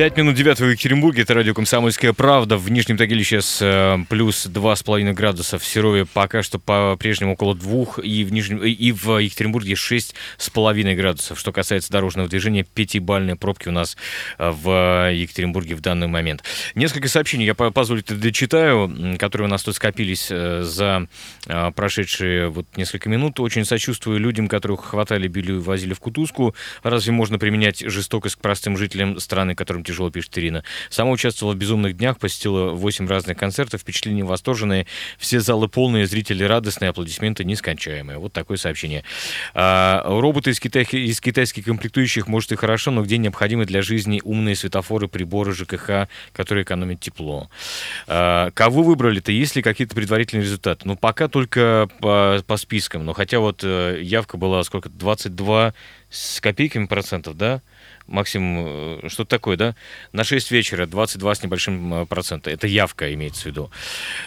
Пять минут девятого в Екатеринбурге. Это радио «Комсомольская правда». В Нижнем Тагиле сейчас э, плюс два с половиной градуса. В Серове пока что по-прежнему около двух. И в, Нижнем, и в Екатеринбурге шесть с половиной градусов. Что касается дорожного движения, пятибальные пробки у нас э, в Екатеринбурге в данный момент. Несколько сообщений я позволите дочитаю, которые у нас тут скопились э, за э, прошедшие вот несколько минут. Очень сочувствую людям, которых хватали, били и возили в кутузку. Разве можно применять жестокость к простым жителям страны, которым тяжело, пишет Ирина. Сама участвовала в «Безумных днях», посетила 8 разных концертов, впечатления восторженные, все залы полные, зрители радостные, аплодисменты нескончаемые. Вот такое сообщение. А, роботы из, китай, из китайских комплектующих, может, и хорошо, но где необходимы для жизни умные светофоры, приборы ЖКХ, которые экономят тепло. А, кого выбрали-то? Есть ли какие-то предварительные результаты? Ну, пока только по, по спискам, но хотя вот э, явка была сколько? 22 с копейками процентов, да? Максим, э, что такое, да? На 6 вечера 22 с небольшим э, процента. Это явка имеется в виду.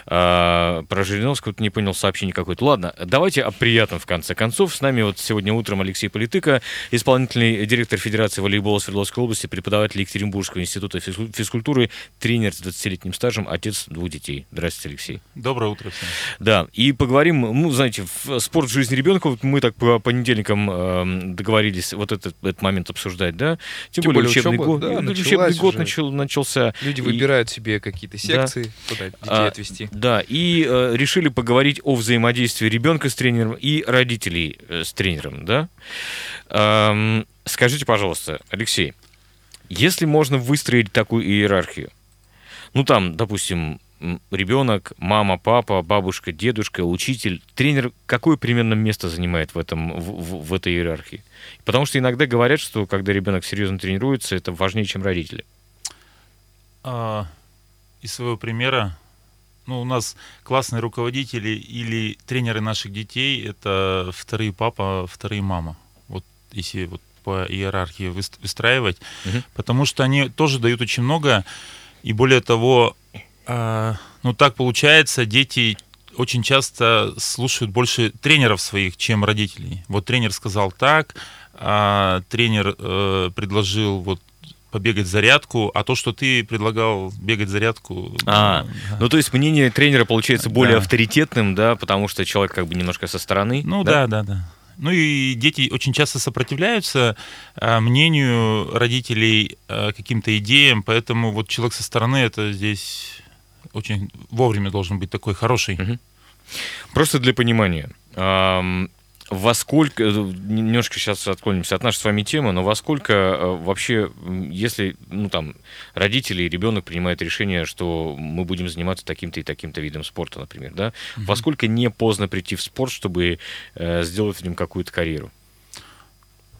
А, про Жириновского не понял сообщение какое-то. Ладно, давайте о приятном в конце концов. С нами вот сегодня утром Алексей Политыка, исполнительный директор Федерации волейбола Свердловской области, преподаватель Екатеринбургского института физкультуры, тренер с 20-летним стажем, отец двух детей. Здравствуйте, Алексей. Доброе утро всем. Да, и поговорим, ну, знаете, в спорт в жизни ребенка, вот мы так по понедельникам э, договорились вот этот, этот момент обсуждать, да? Тем, Тем более, учебный учеба, год, да, ну, учебный год начал, начался. Люди и... выбирают себе какие-то секции, да. куда детей а, отвести. Да, и э, решили поговорить о взаимодействии ребенка с тренером и родителей э, с тренером, да? Эм, скажите, пожалуйста, Алексей, если можно выстроить такую иерархию, ну там, допустим, ребенок, мама, папа, бабушка, дедушка, учитель, тренер, какое примерно место занимает в, этом, в, в, в этой иерархии? Потому что иногда говорят, что когда ребенок серьезно тренируется, это важнее, чем родители. А, из своего примера, ну, у нас классные руководители или тренеры наших детей — это вторые папа, вторые мама. Вот если вот по иерархии выстраивать, угу. потому что они тоже дают очень много, и более того, а, ну так получается, дети очень часто слушают больше тренеров своих, чем родителей. Вот тренер сказал так, а тренер э, предложил вот побегать зарядку, а то, что ты предлагал бегать зарядку... А, ну, ну то есть мнение тренера получается более да. авторитетным, да, потому что человек как бы немножко со стороны. Ну да, да, да. да. Ну и дети очень часто сопротивляются а, мнению родителей, а, каким-то идеям, поэтому вот человек со стороны это здесь очень вовремя должен быть такой хороший. Угу. Просто для понимания. Во сколько, э, немножко сейчас отклонимся от нашей с вами темы, но во сколько э, вообще, если, ну там, родители и ребенок принимают решение, что мы будем заниматься таким-то и таким-то видом спорта, например, да, угу. во сколько не поздно прийти в спорт, чтобы э, сделать в нем какую-то карьеру?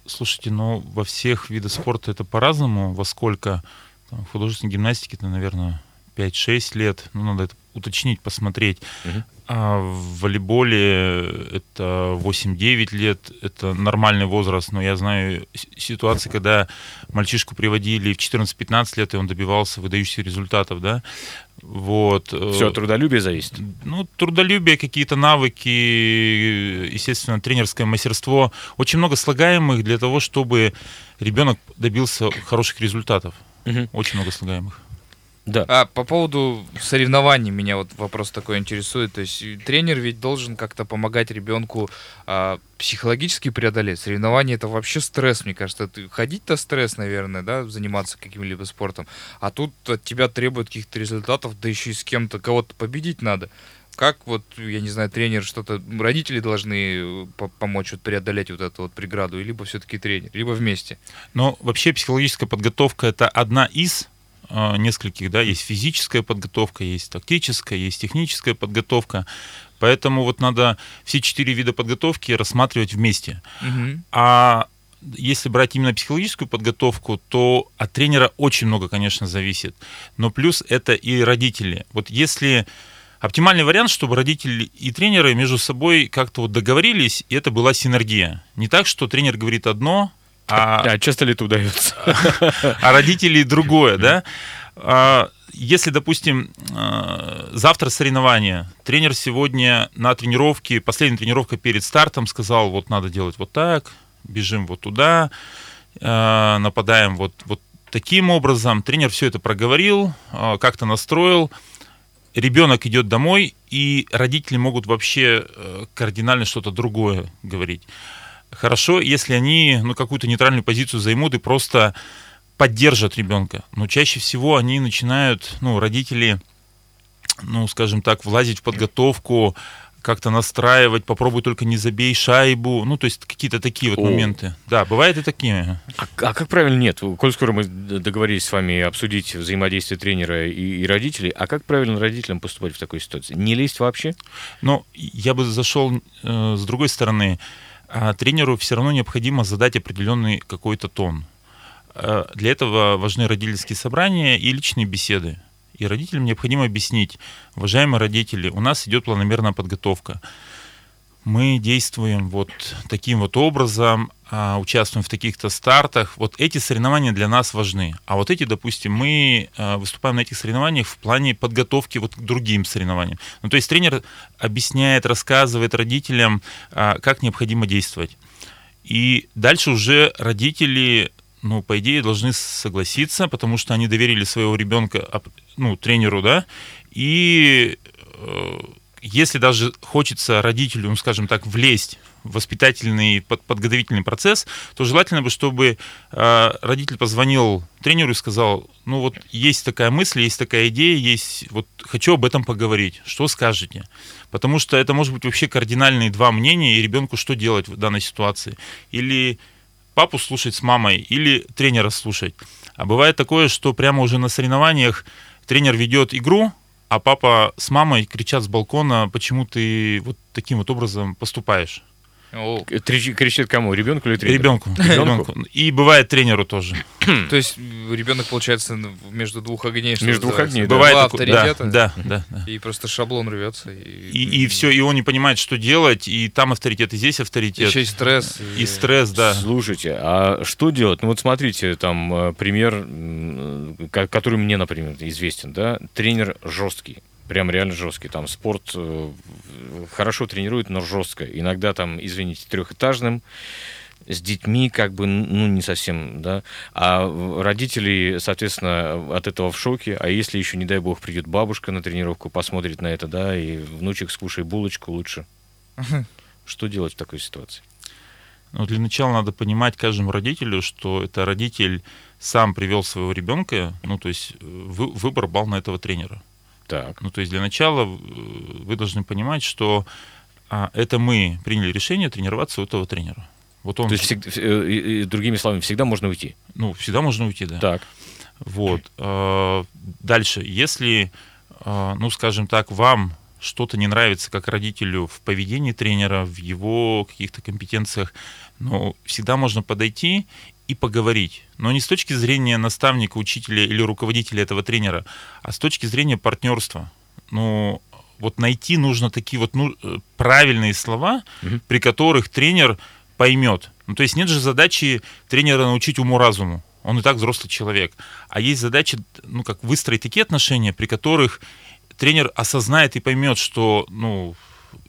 Слушайте, ну, во всех видах спорта это по-разному, во сколько, там, в художественной гимнастике это, наверное, 5-6 лет, ну, надо это уточнить, посмотреть. Угу. А в волейболе это 8-9 лет, это нормальный возраст, но я знаю ситуации, когда мальчишку приводили в 14-15 лет, и он добивался выдающихся результатов, да, вот. Все от трудолюбия зависит? Ну, трудолюбие, какие-то навыки, естественно, тренерское мастерство. Очень много слагаемых для того, чтобы ребенок добился хороших результатов. Угу. Очень много слагаемых. Да. А по поводу соревнований меня вот вопрос такой интересует. То есть тренер ведь должен как-то помогать ребенку а, психологически преодолеть. Соревнования это вообще стресс, мне кажется. Ходить-то стресс, наверное, да, заниматься каким-либо спортом. А тут от тебя требуют каких-то результатов, да еще и с кем-то, кого-то победить надо. Как вот, я не знаю, тренер что-то, родители должны э, помочь вот преодолеть вот эту вот преграду, либо все-таки тренер, либо вместе? Но вообще психологическая подготовка это одна из нескольких, да, есть физическая подготовка, есть тактическая, есть техническая подготовка. Поэтому вот надо все четыре вида подготовки рассматривать вместе. Угу. А если брать именно психологическую подготовку, то от тренера очень много, конечно, зависит. Но плюс это и родители. Вот если оптимальный вариант, чтобы родители и тренеры между собой как-то вот договорились, и это была синергия. Не так, что тренер говорит одно, а, а часто ли это удается? А родителей другое, да? а, если, допустим, а, завтра соревнование, тренер сегодня на тренировке, последняя тренировка перед стартом сказал, вот надо делать вот так, бежим вот туда, а, нападаем вот, вот таким образом. Тренер все это проговорил, как-то настроил. Ребенок идет домой, и родители могут вообще э, кардинально что-то другое говорить. Хорошо, если они ну, какую-то нейтральную позицию займут и просто поддержат ребенка. Но чаще всего они начинают, ну, родители, ну, скажем так, влазить в подготовку, как-то настраивать, попробуй только не забей шайбу, ну, то есть какие-то такие вот О. моменты. Да, бывает и такие. А, а как правильно нет? Коль скоро мы договорились с вами обсудить взаимодействие тренера и, и родителей, а как правильно родителям поступать в такой ситуации? Не лезть вообще? Ну, я бы зашел э, с другой стороны. Тренеру все равно необходимо задать определенный какой-то тон. Э, для этого важны родительские собрания и личные беседы. И родителям необходимо объяснить, уважаемые родители, у нас идет планомерная подготовка. Мы действуем вот таким вот образом, а, участвуем в таких-то стартах. Вот эти соревнования для нас важны. А вот эти, допустим, мы а, выступаем на этих соревнованиях в плане подготовки вот к другим соревнованиям. Ну, то есть тренер объясняет, рассказывает родителям, а, как необходимо действовать. И дальше уже родители ну, по идее, должны согласиться, потому что они доверили своего ребенка ну, тренеру, да, и э, если даже хочется родителю, ну, скажем так, влезть в воспитательный, под, подготовительный процесс, то желательно бы, чтобы э, родитель позвонил тренеру и сказал, ну вот есть такая мысль, есть такая идея, есть, вот хочу об этом поговорить, что скажете? Потому что это может быть вообще кардинальные два мнения, и ребенку что делать в данной ситуации? Или папу слушать с мамой или тренера слушать. А бывает такое, что прямо уже на соревнованиях тренер ведет игру, а папа с мамой кричат с балкона, почему ты вот таким вот образом поступаешь. Кричит кому? Ребенку или тренеру? Ребенку. Ребенку. И бывает тренеру тоже. То есть ребенок, получается, между двух огней. Между двух огней, Бывает Два авторитета. Да, да, да. И просто шаблон рвется. И, и, все, и он не понимает, что делать, и там авторитет, и здесь авторитет. Еще и стресс. И, и стресс, да. Слушайте, а что делать? Ну вот смотрите, там э, пример, который мне, например, известен, да, тренер жесткий прям реально жесткий. Там спорт э, хорошо тренирует, но жестко. Иногда там, извините, трехэтажным, с детьми как бы, ну, не совсем, да. А родители, соответственно, от этого в шоке. А если еще, не дай бог, придет бабушка на тренировку, посмотрит на это, да, и внучек скушай булочку лучше. Что делать в такой ситуации? Ну, для начала надо понимать каждому родителю, что это родитель сам привел своего ребенка, ну, то есть э, вы, выбор бал на этого тренера. Так. Ну, то есть для начала э, вы должны понимать, что а, это мы приняли решение тренироваться у этого тренера. Вот он... То есть, всегда, э, другими словами, всегда можно уйти? Ну, всегда можно уйти, да. Так. Вот. А, дальше, если, ну, скажем так, вам что-то не нравится как родителю в поведении тренера, в его каких-то компетенциях, ну, всегда можно подойти и поговорить. Но не с точки зрения наставника, учителя или руководителя этого тренера, а с точки зрения партнерства. Ну, вот найти нужно такие вот ну, э, правильные слова, угу. при которых тренер поймет. Ну, то есть нет же задачи тренера научить уму-разуму. Он и так взрослый человек. А есть задача, ну, как выстроить такие отношения, при которых тренер осознает и поймет, что, ну,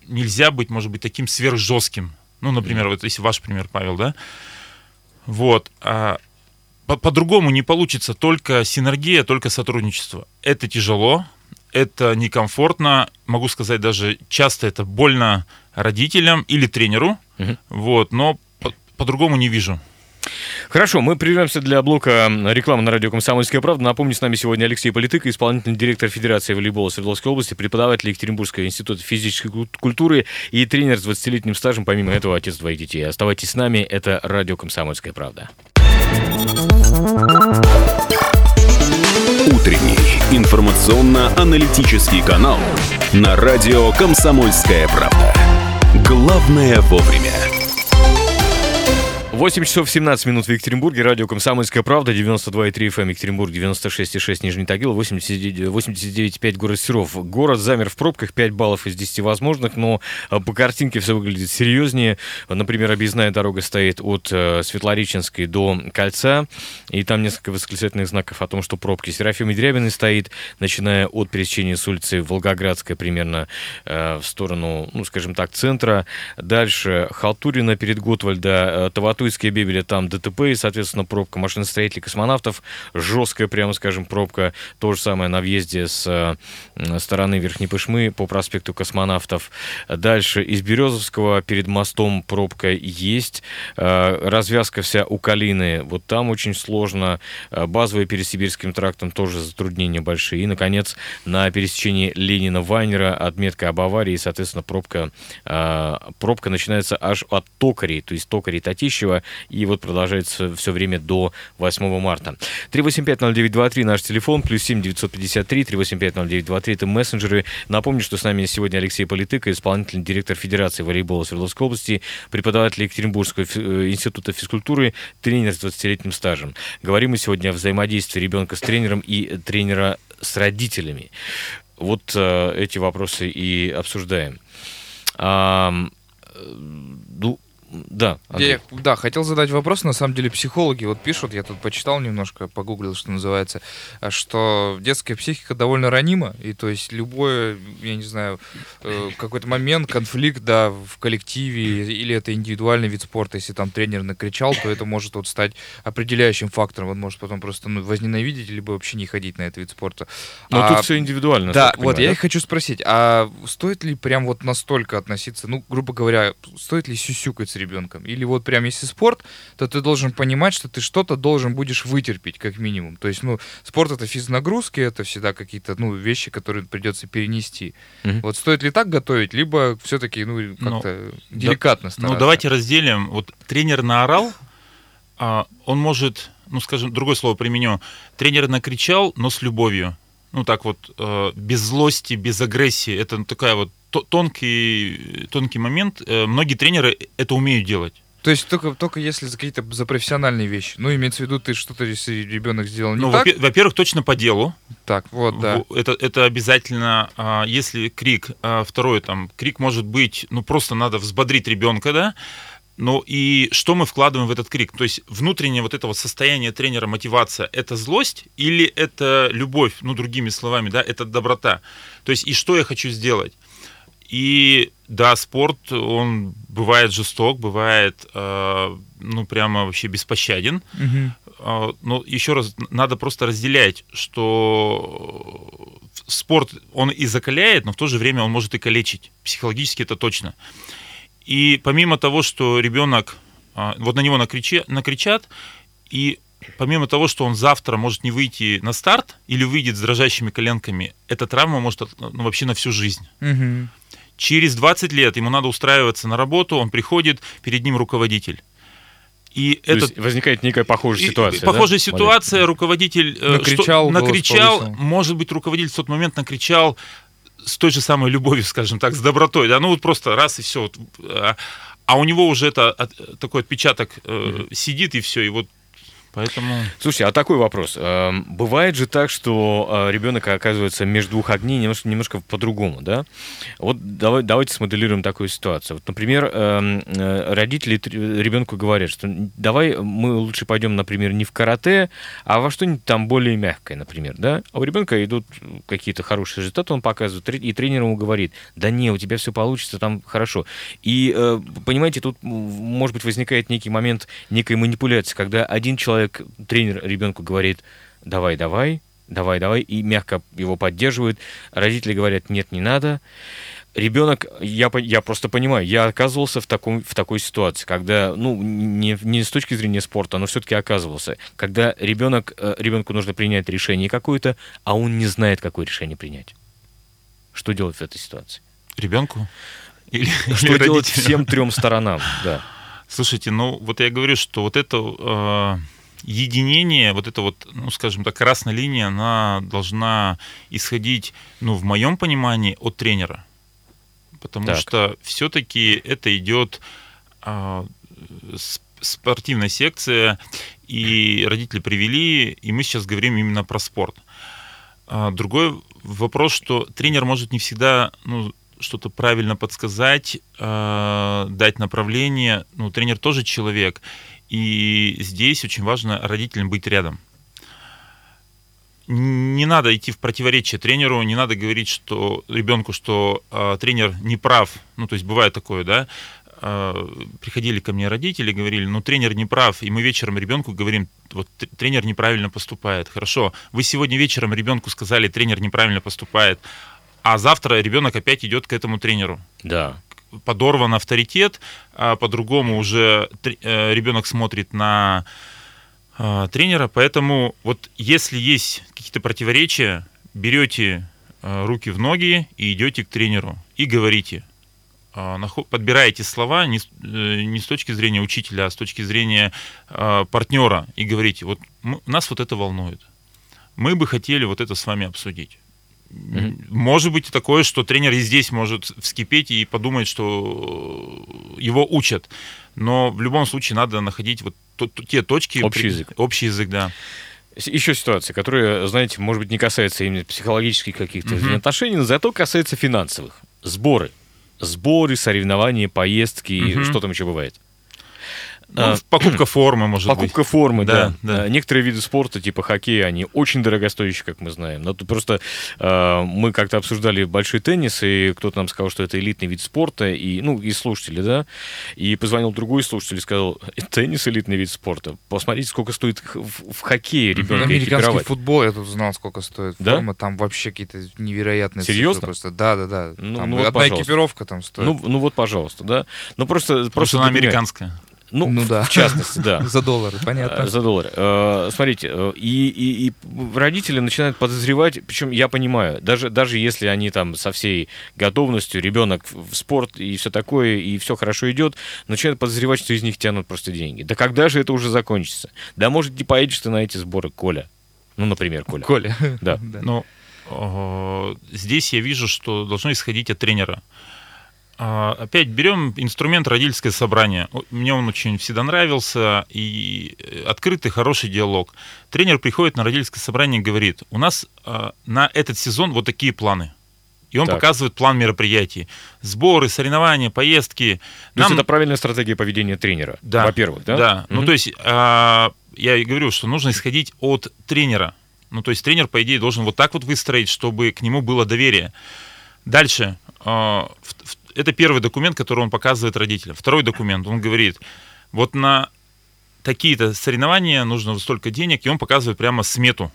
нельзя быть, может быть, таким сверхжестким. Ну, например, вот если ваш пример, Павел, да, вот. А по-другому не получится только синергия, только сотрудничество. Это тяжело, это некомфортно, могу сказать даже часто это больно родителям или тренеру, угу. вот, но по-другому не вижу. Хорошо, мы прервемся для блока рекламы на радио «Комсомольская правда». Напомню, с нами сегодня Алексей Политык, исполнительный директор Федерации волейбола Свердловской области, преподаватель Екатеринбургского института физической культуры и тренер с 20-летним стажем, помимо этого, отец двоих детей. Оставайтесь с нами, это радио «Комсомольская правда». Утренний информационно-аналитический канал на радио «Комсомольская правда». Главное вовремя. 8 часов 17 минут в Екатеринбурге. Радио «Комсомольская правда». 92,3 FM эм, Екатеринбург, 96,6 Нижний Тагил, 89,5 город Серов. Город замер в пробках, 5 баллов из 10 возможных, но э, по картинке все выглядит серьезнее. Например, объездная дорога стоит от э, Светлореченской до Кольца, и там несколько восклицательных знаков о том, что пробки. Серафим Дрябиной стоит, начиная от пересечения с улицы Волгоградская примерно э, в сторону, ну, скажем так, центра. Дальше Халтурина перед Готвальда, Тавату Туйская Бебеля, там ДТП, и, соответственно, пробка машиностроителей космонавтов, жесткая, прямо скажем, пробка, то же самое на въезде с э, стороны Верхней Пышмы по проспекту космонавтов. Дальше. Из Березовского перед мостом пробка есть, э, развязка вся у Калины, вот там очень сложно, э, базовый перед Сибирским трактом тоже затруднения большие. И, наконец, на пересечении Ленина-Вайнера отметка об аварии, соответственно, пробка, пробка начинается аж от Токарей, то есть Токарей-Татищева, и вот продолжается все время до 8 марта. 3850923 наш телефон, плюс 7 953 3850923 это мессенджеры. Напомню, что с нами сегодня Алексей Политык, исполнительный директор Федерации волейбола Свердловской области, преподаватель Екатеринбургского э, института физкультуры, тренер с 20-летним стажем. Говорим мы сегодня о взаимодействии ребенка с тренером и тренера с родителями. Вот э, эти вопросы и обсуждаем. А, ну, да, Я, да, хотел задать вопрос. На самом деле психологи вот пишут, я тут почитал немножко, погуглил, что называется, а что детская психика довольно ранима, и то есть любой, я не знаю, э, какой-то момент, конфликт, да, в коллективе, или это индивидуальный вид спорта, если там тренер накричал, то это может вот стать определяющим фактором. Он может потом просто ну, возненавидеть, либо вообще не ходить на этот вид спорта. Но а, тут все индивидуально. Да, вот я да? хочу спросить, а стоит ли прям вот настолько относиться, ну, грубо говоря, стоит ли сюсюкать с ребенком. Или вот прям если спорт, то ты должен понимать, что ты что-то должен будешь вытерпеть, как минимум. То есть, ну, спорт это физнагрузки, это всегда какие-то, ну, вещи, которые придется перенести. Угу. Вот стоит ли так готовить, либо все-таки, ну, ну как-то ну, деликатно да, стараться? Ну, давайте разделим. Вот тренер наорал, а, он может, ну, скажем, другое слово применю. Тренер накричал, но с любовью. Ну, так вот, э, без злости, без агрессии. Это такая вот тонкий, тонкий момент. Э, многие тренеры это умеют делать. То есть только, только если за какие-то за профессиональные вещи. Ну, имеется в виду, ты что-то, если ребенок сделал не ну, так. Во-первых, точно по делу. Так, вот, да. Это, это обязательно, а, если крик, а, второе, там, крик может быть, ну, просто надо взбодрить ребенка, да, ну и что мы вкладываем в этот крик? То есть внутреннее вот это вот состояние тренера, мотивация, это злость или это любовь, ну другими словами, да, это доброта. То есть и что я хочу сделать? И да, спорт, он бывает жесток, бывает, э, ну, прямо вообще беспощаден. Угу. Э, но еще раз, надо просто разделять, что спорт, он и закаляет, но в то же время он может и калечить. Психологически это точно. И помимо того, что ребенок, э, вот на него накричи, накричат, и помимо того, что он завтра может не выйти на старт или выйдет с дрожащими коленками, эта травма может ну, вообще на всю жизнь. Угу. Через 20 лет ему надо устраиваться на работу, он приходит, перед ним руководитель. И То этот... возникает некая похожая ситуация. Похожая да? ситуация, Валерий? руководитель э, накричал, что, накричал может быть, руководитель в тот момент накричал с той же самой любовью, скажем так, с добротой, да, ну вот просто раз и все. Вот, а, а у него уже это такой отпечаток э, сидит и все, и вот Поэтому... Слушайте, а такой вопрос. Эм, бывает же так, что э, ребенок оказывается между двух огней немножко, немножко по-другому, да? Вот давай, давайте смоделируем такую ситуацию. Вот, например, эм, э, родители ребенку говорят, что давай мы лучше пойдем, например, не в карате, а во что-нибудь там более мягкое, например, да? А у ребенка идут какие-то хорошие результаты, он показывает, и тренер ему говорит, да не, у тебя все получится там хорошо. И, э, понимаете, тут, может быть, возникает некий момент некой манипуляции, когда один человек человек, тренер ребенку говорит, давай, давай, давай, давай, и мягко его поддерживают. Родители говорят, нет, не надо. Ребенок, я, я просто понимаю, я оказывался в, таком, в такой ситуации, когда, ну, не, не с точки зрения спорта, но все-таки оказывался, когда ребенок, э, ребенку нужно принять решение какое-то, а он не знает, какое решение принять. Что делать в этой ситуации? Ребенку? Или, что или делать всем трем сторонам, да. Слушайте, ну вот я говорю, что вот это э, единение, вот эта вот, ну, скажем так, красная линия, она должна исходить, ну, в моем понимании, от тренера. Потому так. что все-таки это идет а, спортивная секция, и родители привели, и мы сейчас говорим именно про спорт. А другой вопрос, что тренер может не всегда ну, что-то правильно подсказать, э, дать направление. Ну, тренер тоже человек. И здесь очень важно родителям быть рядом. Не надо идти в противоречие тренеру, не надо говорить, что ребенку, что э, тренер не прав. Ну, то есть бывает такое, да. Э, приходили ко мне родители, говорили, ну, тренер не прав, и мы вечером ребенку говорим, вот тренер неправильно поступает. Хорошо, вы сегодня вечером ребенку сказали, тренер неправильно поступает, а завтра ребенок опять идет к этому тренеру. Да. Подорван авторитет, а по-другому уже э, ребенок смотрит на э, тренера, поэтому вот если есть какие-то противоречия, берете э, руки в ноги и идете к тренеру и говорите – подбираете слова не, с точки зрения учителя, а с точки зрения партнера и говорите, вот нас вот это волнует. Мы бы хотели вот это с вами обсудить. Mm-hmm. Может быть такое, что тренер и здесь может вскипеть и подумать, что его учат. Но в любом случае надо находить вот те точки. Общий язык. Общий язык, да. Еще ситуация, которая, знаете, может быть, не касается именно психологических каких-то mm-hmm. отношений, но зато касается финансовых. Сборы сборы, соревнования, поездки, угу. что там еще бывает? Ну, а, покупка формы, может покупка быть. Покупка формы, да, да. да. Некоторые виды спорта, типа хоккея, они очень дорогостоящие, как мы знаем. Но тут просто э, мы как-то обсуждали большой теннис, и кто-то нам сказал, что это элитный вид спорта, и, ну, и слушатели, да, и позвонил другой слушатель и сказал, теннис элитный вид спорта. Посмотрите, сколько стоит в, в хоккее ребенка Американский футбол, я тут знал, сколько стоит да? форма, там вообще какие-то невероятные Серьезно? цифры просто. Да, да, да. Ну, там ну, вот, одна пожалуйста. экипировка там стоит. Ну, ну вот, пожалуйста, да. Ну просто... Просто, просто она американская. Ну, ну да. в частности, да. За доллары, понятно. Э, за доллары. Э, смотрите, э, и, и, и родители начинают подозревать, причем я понимаю, даже, даже если они там со всей готовностью, ребенок в спорт и все такое, и все хорошо идет, начинают подозревать, что из них тянут просто деньги. Да когда же это уже закончится? Да может не поедешь ты на эти сборы, Коля? Ну, например, Коля. Коля. Да. Ну, здесь я вижу, что должно исходить от тренера. А, опять берем инструмент родительское собрание. Мне он очень всегда нравился. И э, открытый, хороший диалог. Тренер приходит на родительское собрание и говорит, у нас а, на этот сезон вот такие планы. И он так. показывает план мероприятий. Сборы, соревнования, поездки. То Нам... есть это правильная стратегия поведения тренера, да. во-первых, да? Да. Угу. Ну, то есть, я и говорю, что нужно исходить от тренера. Ну, то есть тренер, по идее, должен вот так вот выстроить, чтобы к нему было доверие. Дальше это первый документ, который он показывает родителям. Второй документ, он говорит, вот на такие-то соревнования нужно столько денег, и он показывает прямо смету.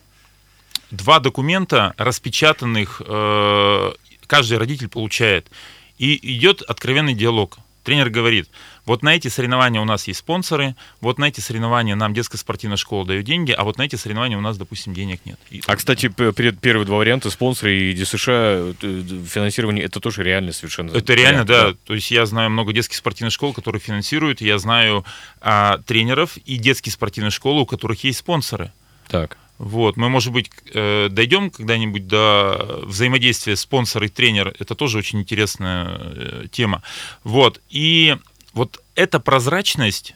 Два документа распечатанных э, каждый родитель получает. И идет откровенный диалог. Тренер говорит, вот на эти соревнования у нас есть спонсоры, вот на эти соревнования нам детская спортивная школа дает деньги, а вот на эти соревнования у нас, допустим, денег нет. И, а, кстати, первые два варианта, спонсоры и ДСШ, э, финансирование, это тоже реально совершенно. Это реально, да. да. То есть я знаю много детских спортивных школ, которые финансируют, я знаю а, тренеров и детские спортивные школы, у которых есть спонсоры. Так. Вот, мы, может быть, э, дойдем когда-нибудь до взаимодействия спонсора и тренера. Это тоже очень интересная э, тема. Вот, и вот эта прозрачность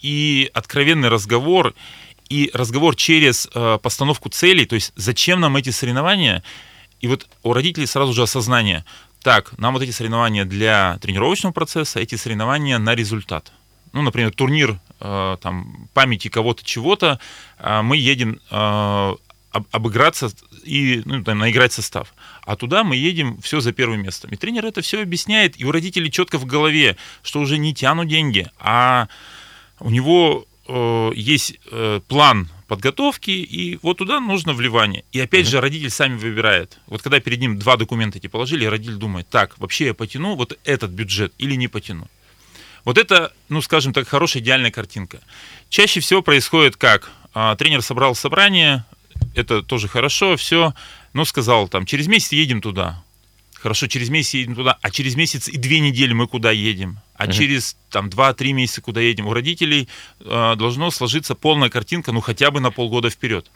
и откровенный разговор, и разговор через э, постановку целей, то есть зачем нам эти соревнования, и вот у родителей сразу же осознание, так, нам вот эти соревнования для тренировочного процесса, эти соревнования на результат – ну, например, турнир э, там, памяти кого-то чего-то, э, мы едем э, обыграться и ну, там, наиграть состав. А туда мы едем все за первым местом. И тренер это все объясняет, и у родителей четко в голове, что уже не тянут деньги, а у него э, есть э, план подготовки, и вот туда нужно вливание. И опять mm-hmm. же, родитель сами выбирает. Вот когда перед ним два документа эти положили, родитель думает, так, вообще я потяну вот этот бюджет или не потяну. Вот это, ну, скажем так, хорошая идеальная картинка. Чаще всего происходит как? А, тренер собрал собрание, это тоже хорошо, все, но сказал там, через месяц едем туда. Хорошо, через месяц едем туда, а через месяц и две недели мы куда едем, а uh-huh. через там два-три месяца куда едем. У родителей э, должно сложиться полная картинка, ну хотя бы на полгода вперед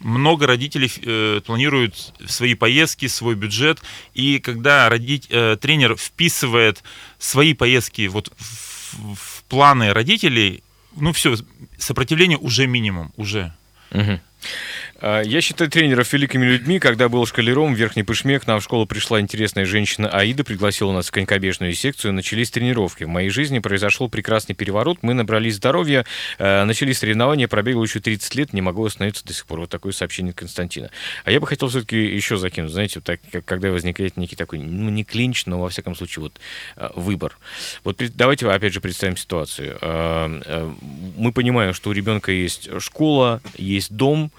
много родителей э, планируют свои поездки, свой бюджет, и когда родить, э, тренер вписывает свои поездки вот в, в планы родителей, ну все, сопротивление уже минимум, уже. Мгм. А, Я считаю тренеров великими людьми. Когда был шкалером в Верхней Пышме, к нам в школу пришла интересная женщина Аида, пригласила нас в конькобежную секцию, начались тренировки. В моей жизни произошел прекрасный переворот, мы набрались здоровья, э, начались соревнования, пробегло еще 30 лет, не могу остановиться до сих пор. Вот такое сообщение Константина. А я бы хотел все-таки еще закинуть, знаете, вот так, когда возникает некий такой, ну, не клинч, но, во всяком случае, вот э, выбор. Вот давайте, опять же, представим ситуацию. Мы понимаем, что у ребенка есть школа, есть дом,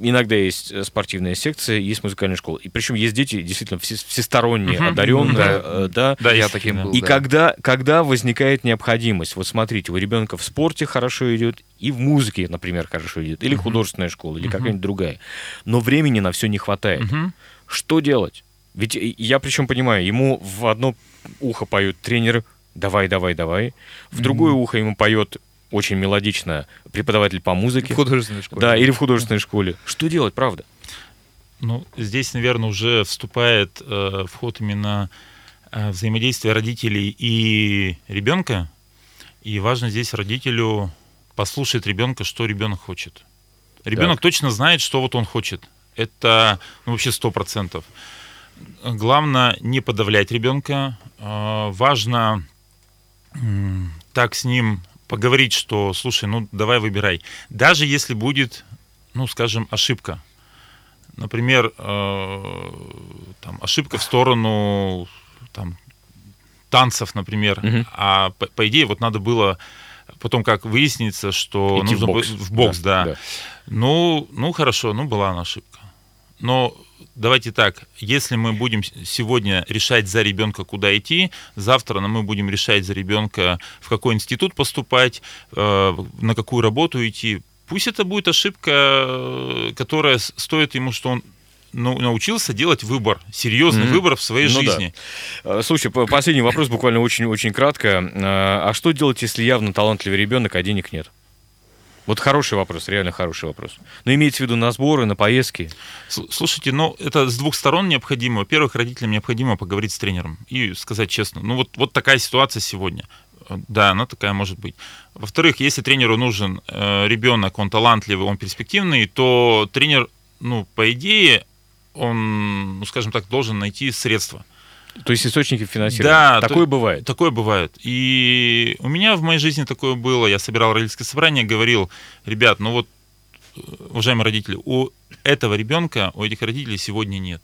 иногда есть э, спортивная секция, есть музыкальная школа. И причем есть дети действительно все- всесторонне Мгм. одаренные, Да. э, да. Да, Я таким был. И да. когда, когда возникает необходимость, вот смотрите, у ребенка в спорте хорошо идет, и в музыке, например, хорошо идет, или художественная школа, или Мгм. какая-нибудь другая, но времени на все не хватает. Мгм. Что делать? Ведь и- я причем понимаю, ему в одно ухо поют тренер «давай, давай, давай», в другое ухо ему поет очень мелодично преподаватель по В музыке, художественной школе. да, или в художественной школе. Что делать, правда? Ну, здесь, наверное, уже вступает э, в ход именно э, взаимодействие родителей и ребенка. И важно здесь родителю послушать ребенка, что ребенок хочет. Ребенок Так. точно знает, что вот он хочет. Это ну, вообще сто процентов. Главное не подавлять ребенка. Э, важно так с ним поговорить, что, слушай, ну давай выбирай. Даже если будет, ну, скажем, ошибка. Например, э, там, ошибка в сторону там, танцев, например. Мгм. А по, по идее вот надо было потом как выяснится, что Идти нужно в бокс. в бокс, да. Ну, ну хорошо, ну была она ошибка. Но давайте так, если мы будем сегодня решать за ребенка, куда идти, завтра мы будем решать за ребенка, в какой институт поступать, э, на какую работу идти. Пусть это будет ошибка, э, которая стоит ему, что он научился делать выбор, серьезный Мгм. выбор в своей Ну да. жизни. Э, Слушай, по- последний вопрос буквально очень-очень кратко. А что делать, если явно талантливый ребенок, а денег нет? Вот хороший вопрос, реально хороший вопрос. Но имеется в виду на сборы, на поездки. Слушайте, ну это с двух сторон необходимо. Во-первых, родителям необходимо поговорить с тренером и сказать честно, ну вот, вот такая ситуация сегодня. Э, Да, она такая может быть. Во-вторых, если тренеру нужен э, ребенок, он талантливый, он перспективный, то тренер, ну, по идее, он, ну, скажем так, должен найти средства. То есть источники финансирования. Да, Такое то- бывает. Такое бывает. И у меня в моей жизни такое было. Я собирал родительское собрание, говорил, ребят, ну вот, э, уважаемые родители, у этого ребенка, у этих родителей сегодня нет.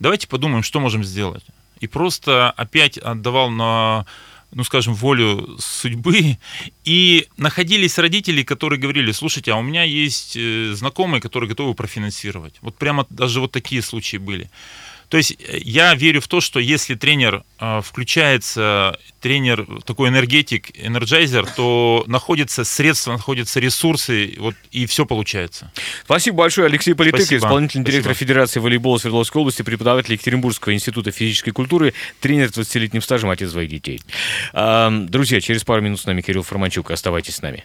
Давайте подумаем, что можем сделать. И просто опять отдавал на, ну скажем, волю судьбы. И находились родители, которые говорили, слушайте, а у меня есть э, знакомые, которые готовы профинансировать. Вот прямо даже вот такие случаи были. То есть э, я верю в то, что если тренер э, включается, тренер такой энергетик, энерджайзер, то находятся средства, находятся ресурсы, вот, и все получается. Спасибо большое, Алексей Политык, Спасибо. исполнительный директор Спасибо. Федерации волейбола Свердловской области, преподаватель Екатеринбургского института физической культуры, тренер с 20-летним стажем, отец двоих детей. А, Друзья, через пару минут с нами Кирилл Форманчук. Оставайтесь с нами.